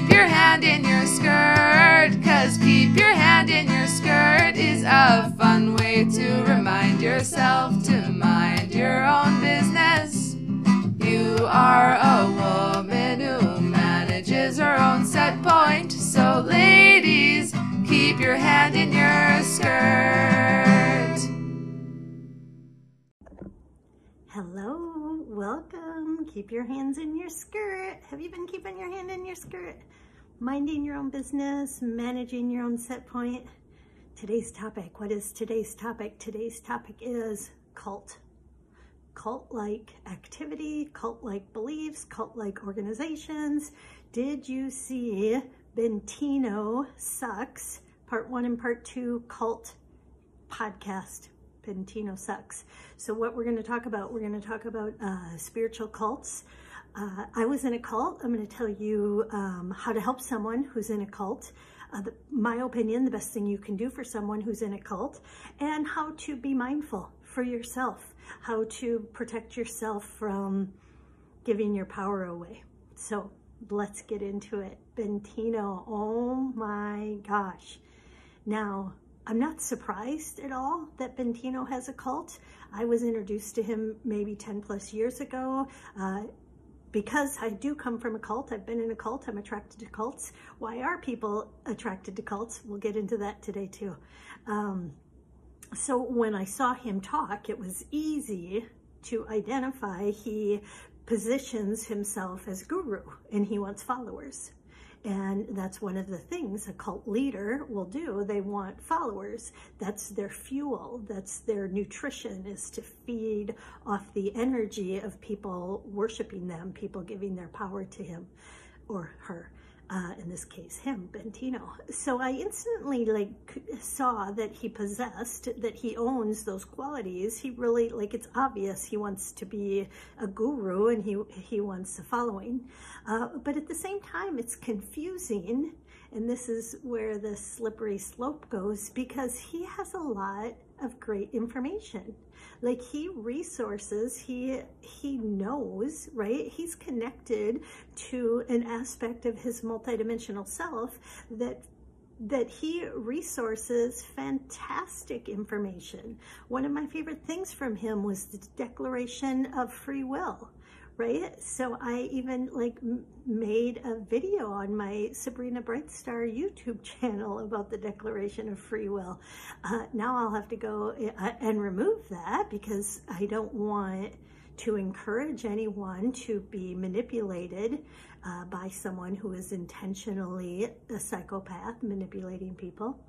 keep your hand in your skirt. Cause keep your hand in your skirt is a fun way to remind yourself to mind your own business. You are a woman who manages her own set point. So, ladies, keep your hand in your skirt. Hello, welcome. Keep your hands in your skirt. Have you been keeping your hand in your skirt? Minding your own business, managing your own set point. Today's topic, what is today's topic? Today's topic is cult. Cult-like activity, cult-like beliefs, cult-like organizations. Did you see Bentinho Sucks, part one and part two cult podcast? Bentinho sucks. So what we're going to talk about, we're going to talk about uh, spiritual cults. Uh, I was in a cult. I'm going to tell you um, how to help someone who's in a cult. Uh, the, my opinion, the best thing you can do for someone who's in a cult, and how to be mindful for yourself, how to protect yourself from giving your power away. So let's get into it. Bentinho, oh my gosh. Now, I'm not surprised at all that Bentinho has a cult. I was introduced to him maybe 10 plus years ago. Uh, because I do come from a cult, I've been in a cult, I'm attracted to cults. Why are people attracted to cults? We'll get into that today too. Um, so when I saw him talk, it was easy to identify he positions himself as guru and he wants followers. And that's one of the things a cult leader will do. They want followers. That's their fuel. That's their nutrition is to feed off the energy of people worshiping them, people giving their power to him or her uh, in this case, him, Bentinho. So I instantly like saw that he possessed, that he owns those qualities. He really, like it's obvious he wants to be a guru and he, he wants a following. Uh, but at the same time, it's confusing. And this is where the slippery slope goes because he has a lot of great information. Like he resources, he he knows, right? He's connected to an aspect of his multidimensional self that that he resources fantastic information. One of my favorite things from him was the Declaration of Free Will right? So I even like made a video on my Sabrina Brightstar YouTube channel about the Declaration of Free Will. Uh, now I'll have to go uh, and remove that because I don't want to encourage anyone to be manipulated uh, by someone who is intentionally a psychopath manipulating people.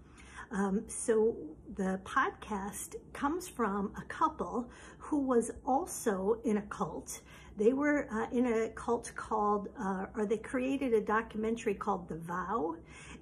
Um, so the podcast comes from a couple who was also in a cult they were uh, in a cult called, uh, or they created a documentary called The Vow,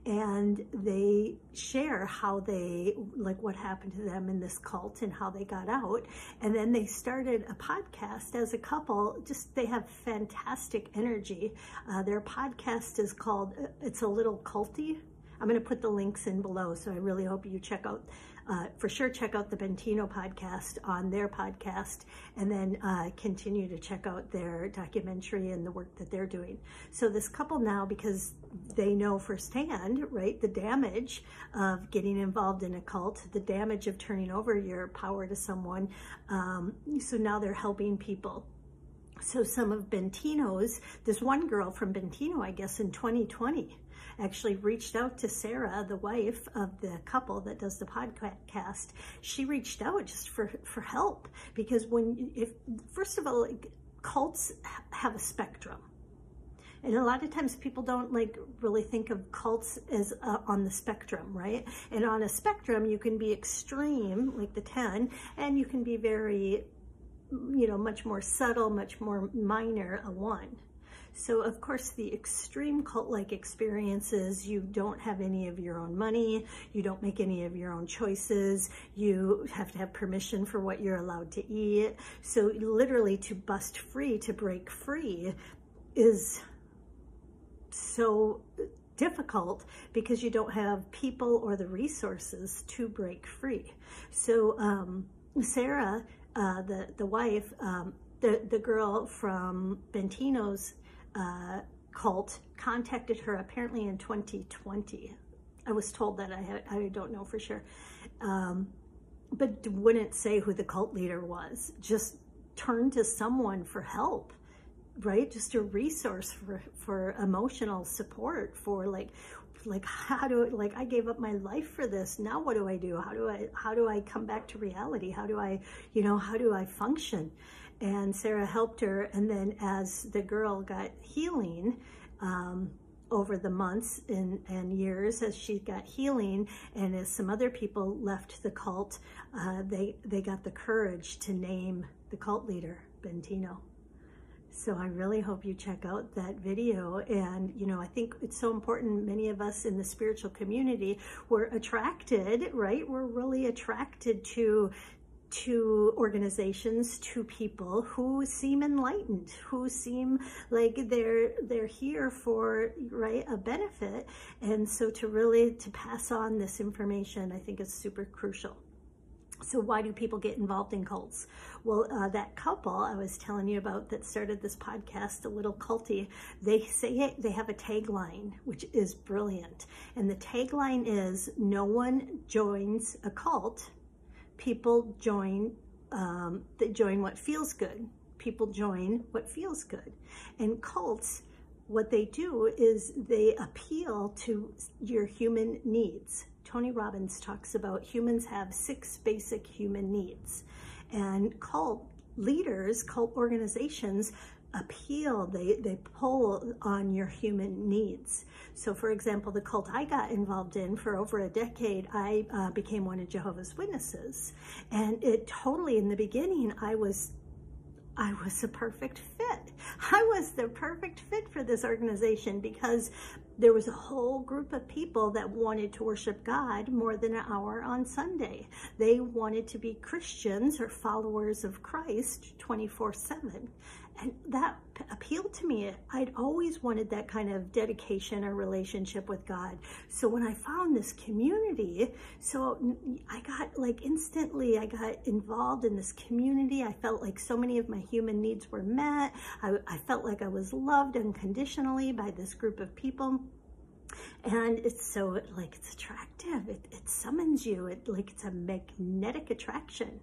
and they share how they, like what happened to them in this cult and how they got out. And then they started a podcast as a couple. Just, they have fantastic energy. Uh, their podcast is called uh, It's a Little Culty. I'm going to put the links in below, so I really hope you check out uh, for sure check out the Bentinho podcast on their podcast and then uh, continue to check out their documentary and the work that they're doing. So this couple now, because they know firsthand, right, the damage of getting involved in a cult, the damage of turning over your power to someone. Um, so now they're helping people so some of Bentinho's, this one girl from Bentinho, I guess in 2020, actually reached out to Sarah, the wife of the couple that does the podcast. She reached out just for, for help because when, if, first of all, like, cults have a spectrum. And a lot of times people don't like really think of cults as uh, on the spectrum, right? And on a spectrum, you can be extreme, like the 10, and you can be very, you know, much more subtle, much more minor, a 1. So of course the extreme cult-like experiences, you don't have any of your own money, you don't make any of your own choices, you have to have permission for what you're allowed to eat. So literally to bust free, to break free is so difficult because you don't have people or the resources to break free. So um, Sarah, uh, the, the wife, um, the, the girl from Bentinho's uh, cult contacted her apparently in 2020. I was told that I, I don't know for sure. Um, but wouldn't say who the cult leader was. Just turn to someone for help, right? Just a resource for, for emotional support for like, like how do like I gave up my life for this. Now what do I do? How do I, how do I come back to reality? How do I, you know, how do I function? And Sarah helped her. And then as the girl got healing, um, over the months and, and years as she got healing and as some other people left the cult, uh, they, they got the courage to name the cult leader, Bentinho. So I really hope you check out that video. And, you know, I think it's so important. Many of us in the spiritual community were attracted, right? We're really attracted to to organizations, to people who seem enlightened, who seem like they're they're here for right a benefit. And so to really to pass on this information, I think is super crucial. So why do people get involved in cults? Well, uh, that couple I was telling you about that started this podcast, a little culty, they say it, they have a tagline, which is brilliant. And the tagline is, no one joins a cult people join um, that join what feels good. People join what feels good. And cults, what they do is they appeal to your human needs. Tony Robbins talks about humans have six basic human needs. And cult leaders, cult organizations appeal, they, they pull on your human needs. So for example, the cult I got involved in for over a decade, I uh, became one of Jehovah's Witnesses. And it totally, in the beginning, I was I was a perfect fit. I was the perfect fit for this organization because there was a whole group of people that wanted to worship God more than an hour on Sunday. They wanted to be Christians or followers of Christ 24 7 and that appealed to me. I'd always wanted that kind of dedication or relationship with God. So when I found this community, so I got like instantly, I got involved in this community. I felt like so many of my human needs were met. I, I felt like I was loved unconditionally by this group of people and it's so like it's attractive it, it summons you it like it's a magnetic attraction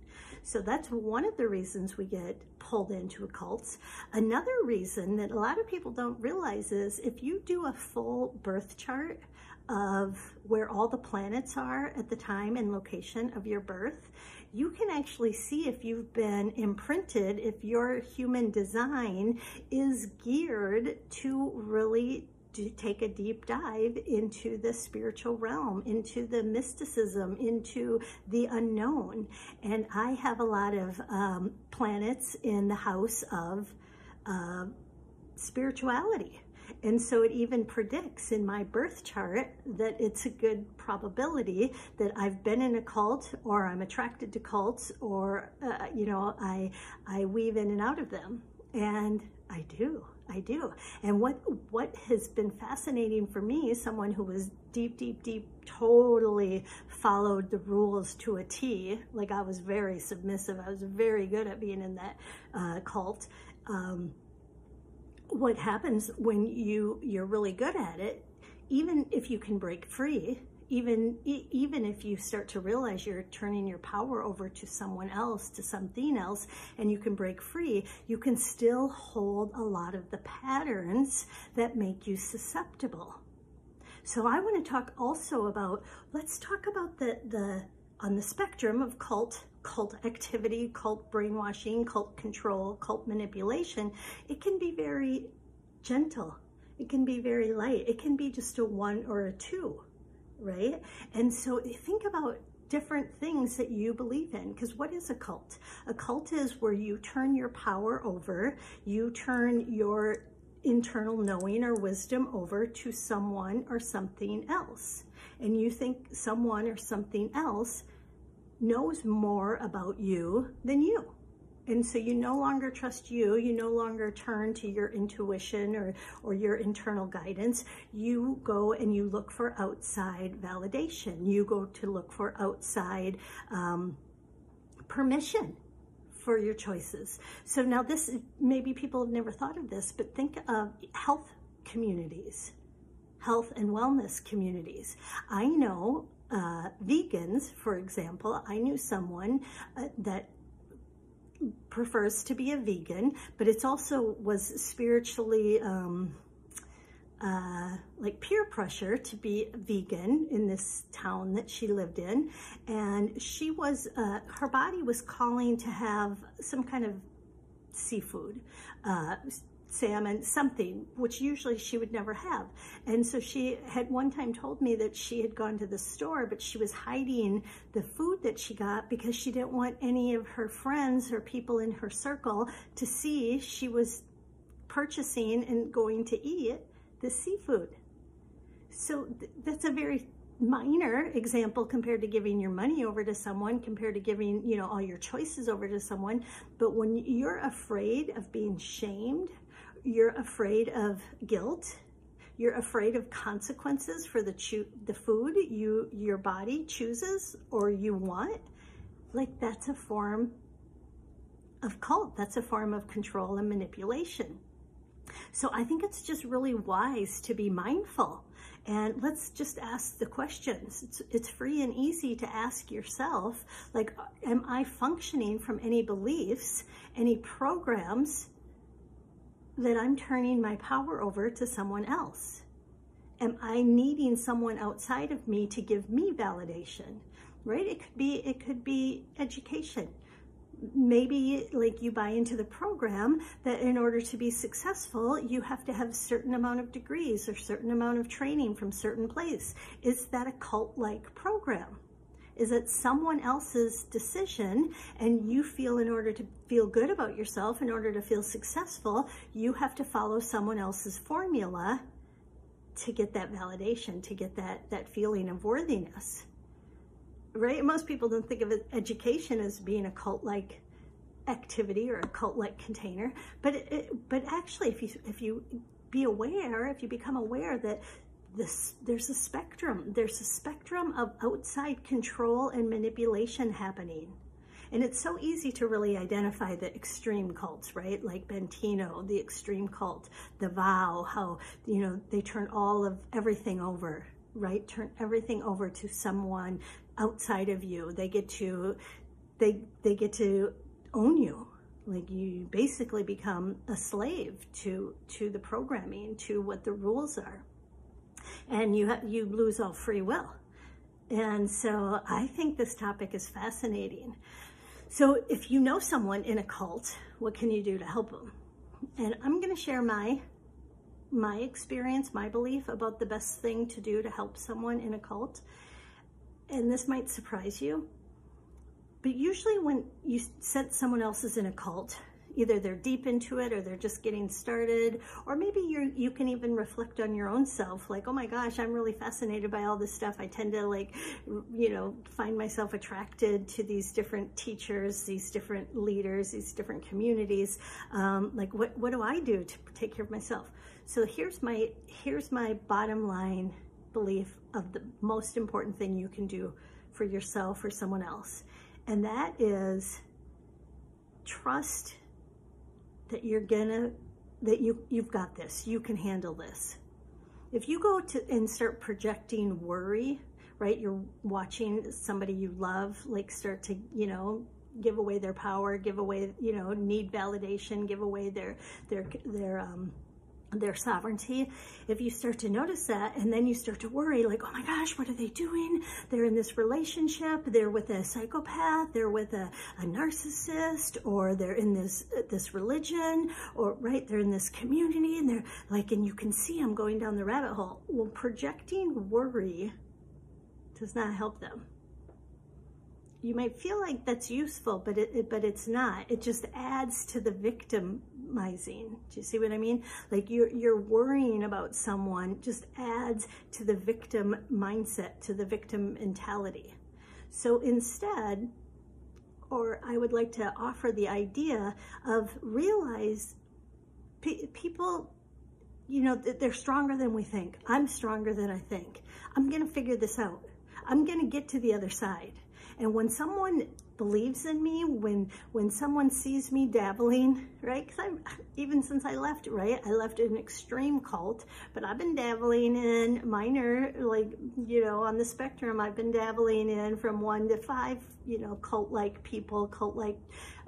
so that's one of the reasons we get pulled into cults. Another reason that a lot of people don't realize is if you do a full birth chart of where all the planets are at the time and location of your birth, you can actually see if you've been imprinted, if your human design is geared to really take a deep dive into the spiritual realm, into the mysticism, into the unknown. And I have a lot of um, planets in the house of uh, spirituality. And so it even predicts in my birth chart that it's a good probability that I've been in a cult or I'm attracted to cults or, uh, you know, I, I weave in and out of them. And I do. I do. And what what has been fascinating for me someone who was deep, deep, deep, totally followed the rules to a T. Like I was very submissive. I was very good at being in that uh, cult. Um, what happens when you you're really good at it, even if you can break free, even even if you start to realize you're turning your power over to someone else to something else and you can break free you can still hold a lot of the patterns that make you susceptible. So i want to talk also about let's talk about the the on the spectrum of cult cult activity cult brainwashing cult control cult manipulation. It can be very gentle. It can be very light. It can be just a one or a two right? And so think about different things that you believe in. Because what is a cult? A cult is where you turn your power over, you turn your internal knowing or wisdom over to someone or something else. And you think someone or something else knows more about you than you. And so you no longer trust you, you no longer turn to your intuition or, or your internal guidance. You go and you look for outside validation. You go to look for outside um, permission for your choices. So now this, maybe people have never thought of this, but think of health communities, health and wellness communities. I know uh, vegans, for example, I knew someone uh, that prefers to be a vegan, but it's also was spiritually um, uh, like peer pressure to be vegan in this town that she lived in. And she was, uh, her body was calling to have some kind of seafood, uh, salmon, something, which usually she would never have. And so she had one time told me that she had gone to the store, but she was hiding the food that she got because she didn't want any of her friends or people in her circle to see she was purchasing and going to eat the seafood. So th that's a very minor example compared to giving your money over to someone, compared to giving, you know, all your choices over to someone. But when you're afraid of being shamed, you're afraid of guilt, you're afraid of consequences for the the food you your body chooses or you want, like that's a form of cult. That's a form of control and manipulation. So I think it's just really wise to be mindful and let's just ask the questions. It's, it's free and easy to ask yourself, like, am I functioning from any beliefs, any programs that I'm turning my power over to someone else? Am I needing someone outside of me to give me validation? Right? It could be, it could be education maybe like you buy into the program that in order to be successful you have to have certain amount of degrees or certain amount of training from certain place is that a cult-like program is it someone else's decision and you feel in order to feel good about yourself in order to feel successful you have to follow someone else's formula to get that validation to get that that feeling of worthiness right? Most people don't think of education as being a cult-like activity or a cult-like container, but it, but actually, if you if you be aware, if you become aware that this there's a spectrum, there's a spectrum of outside control and manipulation happening. And it's so easy to really identify the extreme cults, right? Like Bentinho, the extreme cult, the vow, how, you know, they turn all of everything over, right? Turn everything over to someone outside of you. They get to, they, they get to own you. Like you basically become a slave to, to the programming, to what the rules are. And you, you lose all free will. And so I think this topic is fascinating. So if you know someone in a cult, what can you do to help them? And I'm going to share my my experience, my belief about the best thing to do to help someone in a cult and this might surprise you, but usually when you sense someone else is in a cult, either they're deep into it or they're just getting started, or maybe you you can even reflect on your own self, like, oh my gosh, I'm really fascinated by all this stuff. I tend to like, you know, find myself attracted to these different teachers, these different leaders, these different communities. Um, like, what, what do I do to take care of myself? So here's my, here's my bottom line belief of the most important thing you can do for yourself or someone else. And that is trust that you're gonna, that you, you've got this, you can handle this. If you go to and start projecting worry, right? You're watching somebody you love, like start to, you know, give away their power, give away, you know, need validation, give away their, their, their, um, their sovereignty, if you start to notice that and then you start to worry like, oh my gosh, what are they doing? They're in this relationship, they're with a psychopath, they're with a, a narcissist, or they're in this, this religion, or right, they're in this community and they're like, and you can see them going down the rabbit hole. Well, projecting worry does not help them you might feel like that's useful, but it, it, but it's not. It just adds to the victimizing. Do you see what I mean? Like you're you're worrying about someone just adds to the victim mindset, to the victim mentality. So instead, or I would like to offer the idea of realize pe people you know, they're stronger than we think. I'm stronger than I think. I'm going to figure this out. I'm going to get to the other side. And when someone believes in me, when when someone sees me dabbling, right? Because I'm even since I left, right? I left an extreme cult, but I've been dabbling in minor, like you know, on the spectrum. I've been dabbling in from one to five, you know, cult-like people, cult-like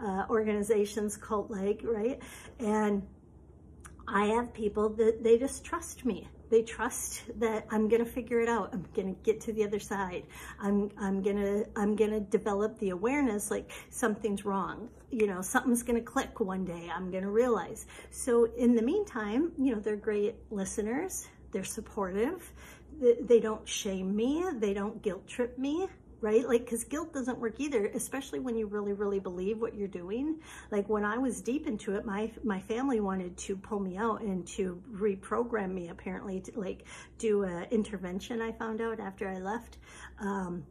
uh, organizations, cult-like, right? And I have people that they just trust me they trust that I'm to figure it out. I'm to get to the other side. I'm, I'm to, I'm to develop the awareness like something's wrong. You know, something's to click one day. I'm to realize. So in the meantime, you know, they're great listeners. They're supportive. They don't shame me. They don't guilt trip me right? Like, because guilt doesn't work either, especially when you really, really believe what you're doing. Like when I was deep into it, my my family wanted to pull me out and to reprogram me. Apparently, to like do an intervention. I found out after I left. Um,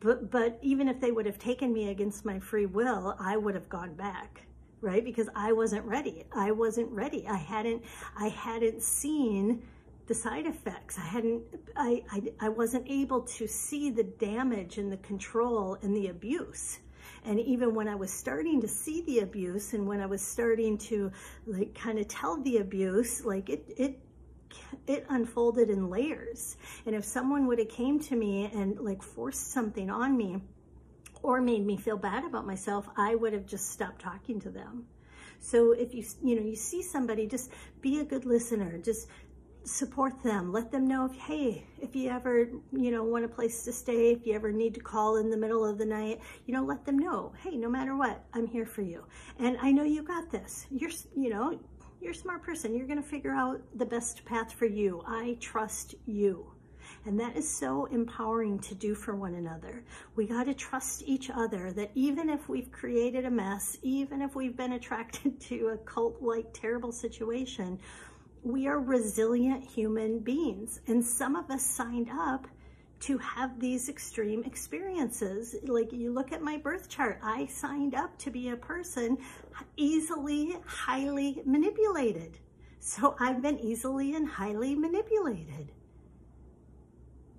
but but even if they would have taken me against my free will, I would have gone back right because i wasn't ready i wasn't ready i hadn't i hadn't seen the side effects. I hadn't, I, I, I wasn't able to see the damage and the control and the abuse. And even when I was starting to see the abuse and when I was starting to like kind of tell the abuse, like it, it, it unfolded in layers. And if someone would have came to me and like forced something on me or made me feel bad about myself, I would have just stopped talking to them. So if you, you know, you see somebody, just be a good listener. Just support them. Let them know if, hey, if you ever, you know, want a place to stay, if you ever need to call in the middle of the night, you know, let them know, hey, no matter what, I'm here for you. And I know you got this. You're, you know, you're a smart person. You're going to figure out the best path for you. I trust you. And that is so empowering to do for one another. We got to trust each other that even if we've created a mess, even if we've been attracted to a cult-like terrible situation, we are resilient human beings. And some of us signed up to have these extreme experiences. Like you look at my birth chart, I signed up to be a person easily, highly manipulated. So I've been easily and highly manipulated.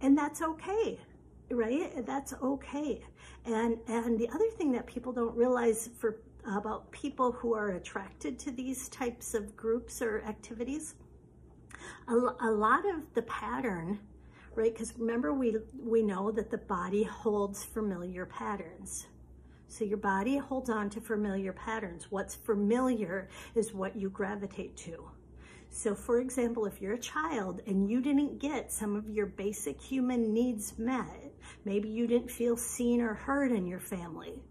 And that's okay, right? That's okay. And, and the other thing that people don't realize for about people who are attracted to these types of groups or activities. A, a lot of the pattern, right? Because remember, we, we know that the body holds familiar patterns. So your body holds on to familiar patterns. What's familiar is what you gravitate to. So for example, if you're a child and you didn't get some of your basic human needs met, maybe you didn't feel seen or heard in your family,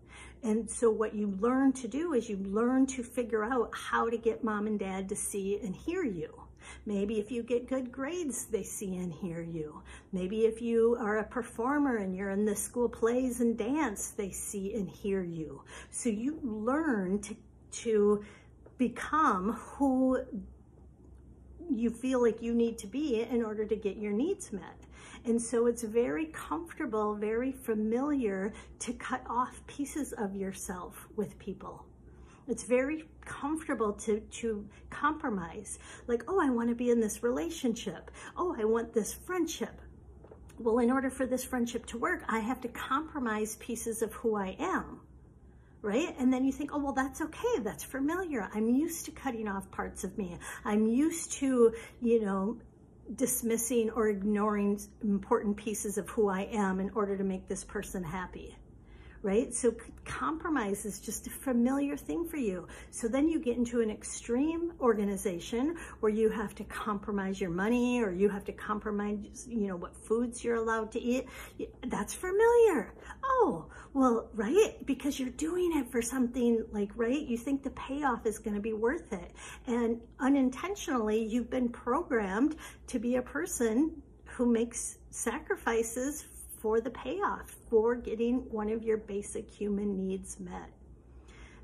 and so what you learn to do is you learn to figure out how to get mom and dad to see and hear you. Maybe if you get good grades, they see and hear you. Maybe if you are a performer and you're in the school plays and dance, they see and hear you. So you learn to, to become who you feel like you need to be in order to get your needs met. And so it's very comfortable, very familiar to cut off pieces of yourself with people. It's very comfortable to, to compromise. Like, oh, I want to be in this relationship. Oh, I want this friendship. Well, in order for this friendship to work, I have to compromise pieces of who I am right? And then you think, oh, well, that's okay. That's familiar. I'm used to cutting off parts of me. I'm used to, you know, dismissing or ignoring important pieces of who I am in order to make this person happy right? So compromise is just a familiar thing for you. So then you get into an extreme organization where you have to compromise your money or you have to compromise, you know, what foods you're allowed to eat. That's familiar. Oh, well, right? Because you're doing it for something like, right? You think the payoff is going to be worth it. And unintentionally, you've been programmed to be a person who makes sacrifices for the payoff for getting one of your basic human needs met.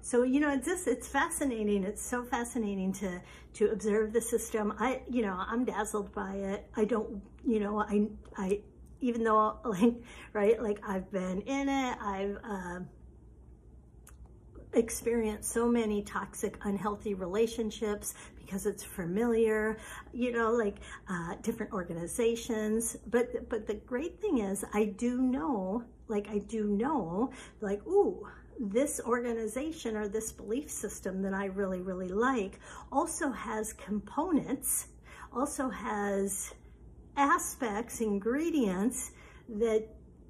So, you know, it's just, it's fascinating. It's so fascinating to, to observe the system. I, you know, I'm dazzled by it. I don't, you know, I, I, even though like, right, like I've been in it, I've, uh, experienced so many toxic, unhealthy relationships because it's familiar, you know, like uh, different organizations. But but the great thing is, I do know, like I do know, like ooh, this organization or this belief system that I really really like also has components, also has aspects, ingredients that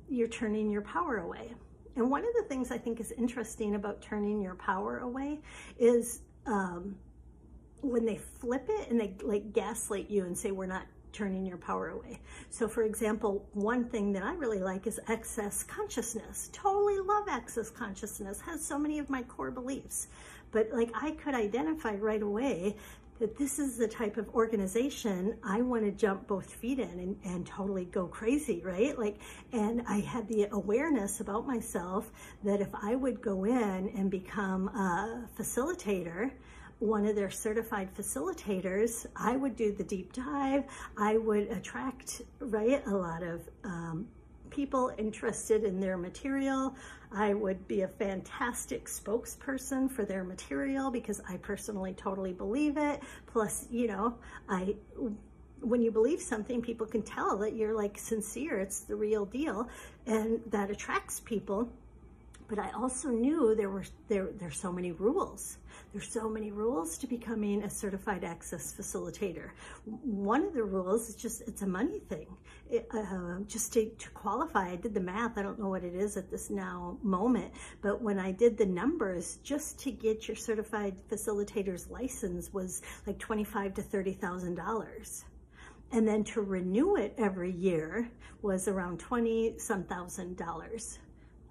you're turning your power away. And one of the things I think is interesting about turning your power away is um, when they flip it and they like gaslight you and say, we're not turning your power away. So for example, one thing that I really like is Access Consciousness. Totally love Access Consciousness, has so many of my core beliefs. But like I could identify right away that this is the type of organization I want to jump both feet in and, and totally go crazy, right? Like, and I had the awareness about myself that if I would go in and become a facilitator, one of their certified facilitators, I would do the deep dive. I would attract, right, a lot of um, people interested in their material. I would be a fantastic spokesperson for their material because I personally totally believe it. Plus, you know, I when you believe something, people can tell that you're like sincere. It's the real deal. And that attracts people but I also knew there were there there's so many rules. There's so many rules to becoming a certified access facilitator. One of the rules is just it's a money thing. It, uh, just to, to qualify, I did the math. I don't know what it is at this now moment, but when I did the numbers, just to get your certified facilitator's license was like twenty-five to thirty thousand dollars and then to renew it every year was around 20 some thousand dollars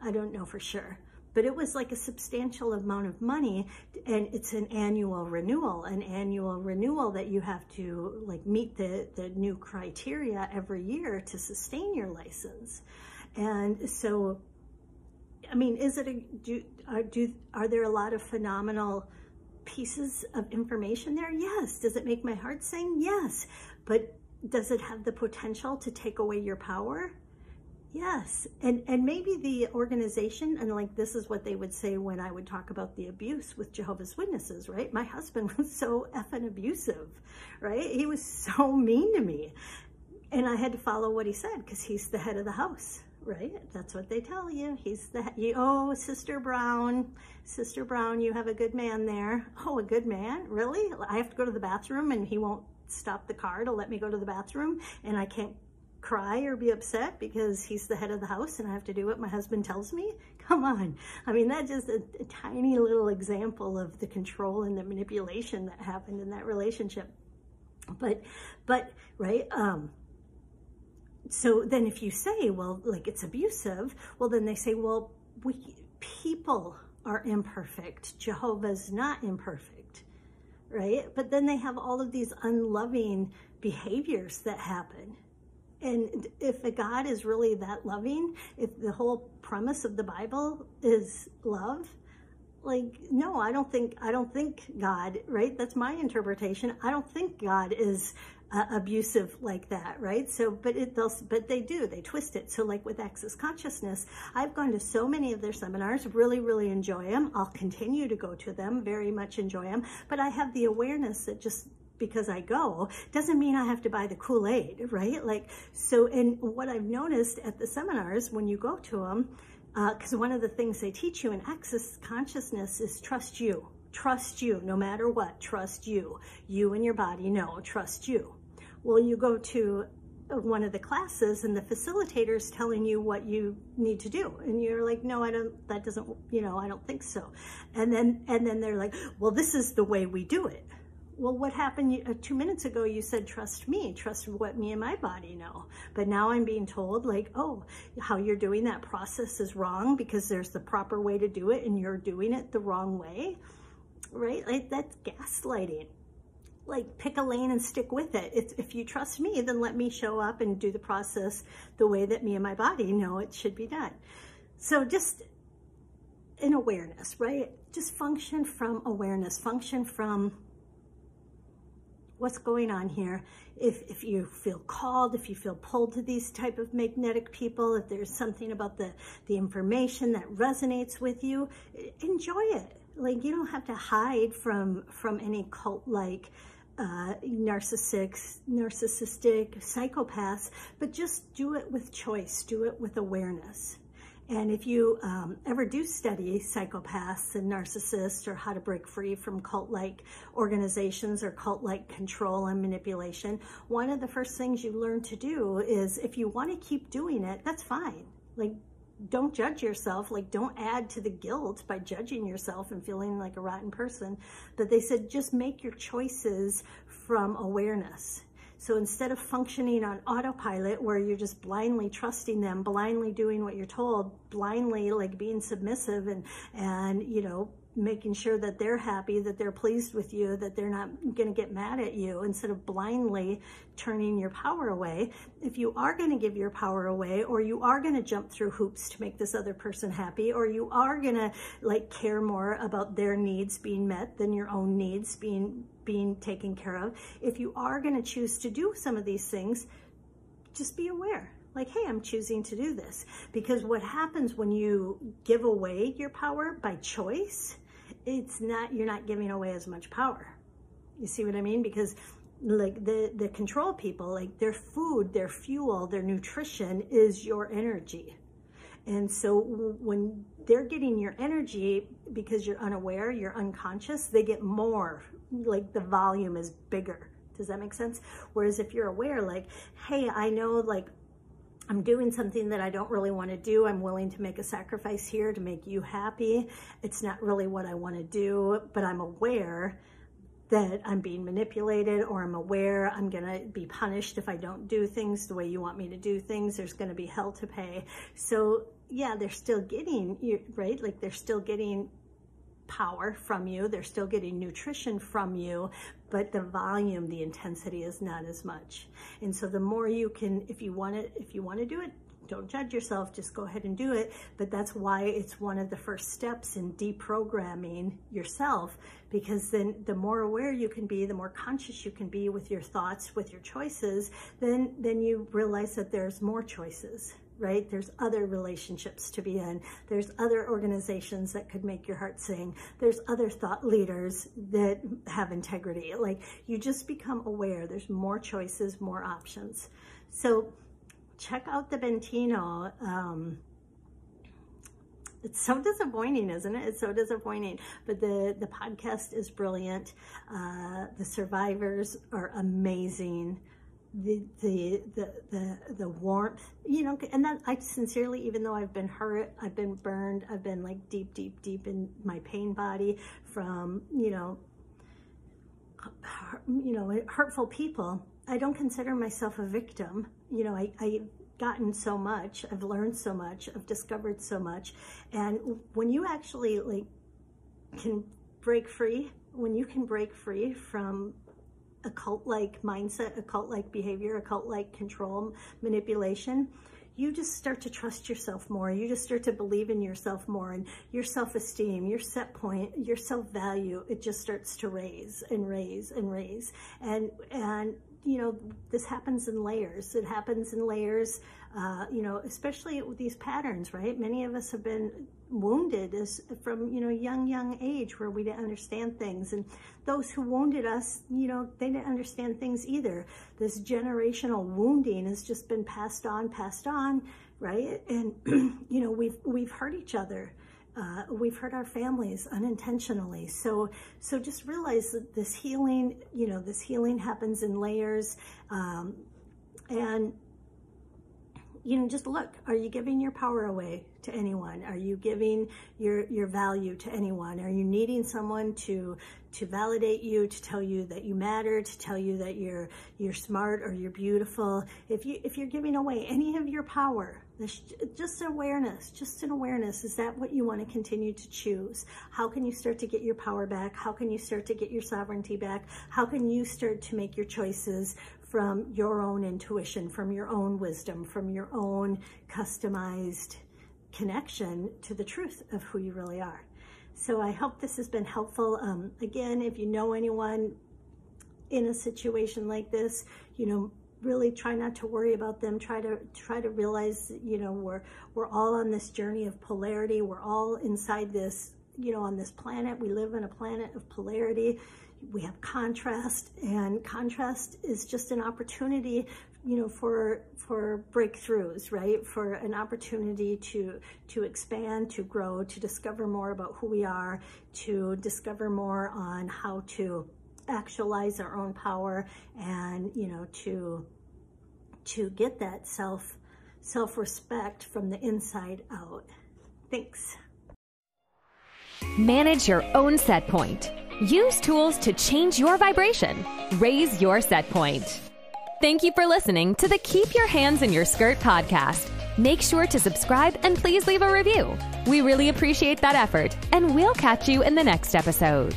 I don't know for sure. But it was like a substantial amount of money and it's an annual renewal, an annual renewal that you have to like meet the, the new criteria every year to sustain your license. And so, I mean, is it a, do, are, do, are there a lot of phenomenal pieces of information there? Yes. Does it make my heart sing? Yes. But does it have the potential to take away your power? Yes, and and maybe the organization, and like this is what they would say when I would talk about the abuse with Jehovah's Witnesses, right? My husband was so effing abusive, right? He was so mean to me. And I had to follow what he said because he's the head of the house, right? That's what they tell you. He's the, you, oh, Sister Brown, Sister Brown, you have a good man there. Oh, a good man? Really? I have to go to the bathroom and he won't stop the car to let me go to the bathroom and I can't cry or be upset because he's the head of the house and I have to do what my husband tells me? Come on. I mean, that's just a, a tiny little example of the control and the manipulation that happened in that relationship. But, but, right, um, so then if you say, well, like it's abusive, well, then they say, well, we, people are imperfect. Jehovah's not imperfect, right? But then they have all of these unloving behaviors that happen. And if a God is really that loving, if the whole premise of the Bible is love, like no i don't think i don't think god right? That's my interpretation. I don't think god is uh, abusive like that right? So but it does but they do. They twist it. So like with access consciousness i've gone to so many of their seminars really really enjoy them i'll continue to go to them very much enjoy them but i have the awareness that just because I go doesn't mean I have to buy the Kool-Aid, right? Like, so, and what I've noticed at the seminars when you go to them, because uh, one of the things they teach you in Access Consciousness is trust you. Trust you, no matter what, trust you. You and your body know, trust you. Well, you go to one of the classes and the facilitator is telling you what you need to do and you're like no i don't that doesn't you know i don't think so and then and then they're like well this is the way we do it well, what happened uh, two minutes ago? You said, trust me, trust what me and my body know. But now I'm being told like, oh, how you're doing that process is wrong because there's the proper way to do it and you're doing it the wrong way, right? Like that's gaslighting. Like pick a lane and stick with it. If, if you trust me, then let me show up and do the process the way that me and my body know it should be done. So just in awareness, right? Just function from awareness, function from what's going on here. If, if you feel called, if you feel pulled to these type of magnetic people, if there's something about the, the information that resonates with you, enjoy it. Like you don't have to hide from, from any cult-like uh, narcissistic, narcissistic psychopaths, but just do it with choice, do it with awareness. And if you um, ever do study psychopaths and narcissists or how to break free from cult-like organizations or cult-like control and manipulation, one of the first things you learn to do is if you want to keep doing it, that's fine. Like don't judge yourself, like don't add to the guilt by judging yourself and feeling like a rotten person. But they said just make your choices from awareness. So instead of functioning on autopilot where you're just blindly trusting them, blindly doing what you're told, blindly like being submissive and, and, you know, making sure that they're happy, that they're pleased with you, that they're not going to get mad at you instead of blindly turning your power away. If you are going to give your power away or you are going to jump through hoops to make this other person happy or you are going to like care more about their needs being met than your own needs being being taken care of, if you are going to choose to do some of these things, just be aware like, hey, I'm choosing to do this. Because what happens when you give away your power by choice it's not, you're not giving away as much power. You see what I mean? Because like the, the control people, like their food, their fuel, their nutrition is your energy. And so when they're getting your energy because you're unaware, you're unconscious, they get more, like the volume is bigger. Does that make sense? Whereas if you're aware, like, hey, I know like I'm doing something that I don't really want to do. I'm willing to make a sacrifice here to make you happy. It's not really what I want to do, but I'm aware that I'm being manipulated or I'm aware I'm going to be punished if I don't do things the way you want me to do things. There's going to be hell to pay. So yeah, they're still getting, you right? Like they're still getting power from you. They're still getting nutrition from you, but the volume, the intensity is not as much. And so the more you can, if you want to, if you want to do it, don't judge yourself, just go ahead and do it. But that's why it's one of the first steps in deprogramming yourself, because then the more aware you can be, the more conscious you can be with your thoughts, with your choices, then, then you realize that there's more choices right? There's other relationships to be in. There's other organizations that could make your heart sing. There's other thought leaders that have integrity. Like you just become aware. There's more choices, more options. So check out the Bentinho. Um, it's so disappointing, isn't it? It's so disappointing. But the, the podcast is brilliant. Uh, the survivors are amazing the, the, the, the, the warmth, you know, and that I sincerely, even though I've been hurt, I've been burned, I've been like deep, deep, deep in my pain body from, you know, you know, hurtful people. I don't consider myself a victim. You know, I, I've gotten so much, I've learned so much, I've discovered so much. And when you actually like can break free, when you can break free from a cult-like mindset, a cult-like behavior, a cult-like control manipulation, you just start to trust yourself more. You just start to believe in yourself more and your self-esteem, your set point, your self-value, it just starts to raise and raise and raise. And, and you know, this happens in layers. It happens in layers, uh, you know, especially with these patterns, right? Many of us have been wounded as from, you know, young, young age where we didn't understand things. And those who wounded us, you know, they didn't understand things either. This generational wounding has just been passed on, passed on, right? And, you know, we've, we've hurt each other uh, we've hurt our families unintentionally. So, so just realize that this healing, you know, this healing happens in layers. Um, and, you know, just look, are you giving your power away to anyone? Are you giving your, your value to anyone? Are you needing someone to, to validate you, to tell you that you matter, to tell you that you're, you're smart or you're beautiful? If you, if you're giving away any of your power, just awareness, just an awareness. Is that what you want to continue to choose? How can you start to get your power back? How can you start to get your sovereignty back? How can you start to make your choices from your own intuition, from your own wisdom, from your own customized connection to the truth of who you really are? So I hope this has been helpful. Um, again, if you know anyone in a situation like this, you know, really try not to worry about them. Try to try to realize, you know, we're we're all on this journey of polarity. We're all inside this, you know, on this planet. We live in a planet of polarity. We have contrast and contrast is just an opportunity you know for for breakthroughs right? For an opportunity to to expand to grow to discover more about who we are to discover more on how to actualize our own power and you know to to get that self self-respect from the inside out. Thanks. Manage your own set point use tools to change your vibration raise your set point Thank you for listening to the Keep Your Hands in Your Skirt podcast. Make sure to subscribe and please leave a review. We really appreciate that effort, and we'll catch you in the next episode.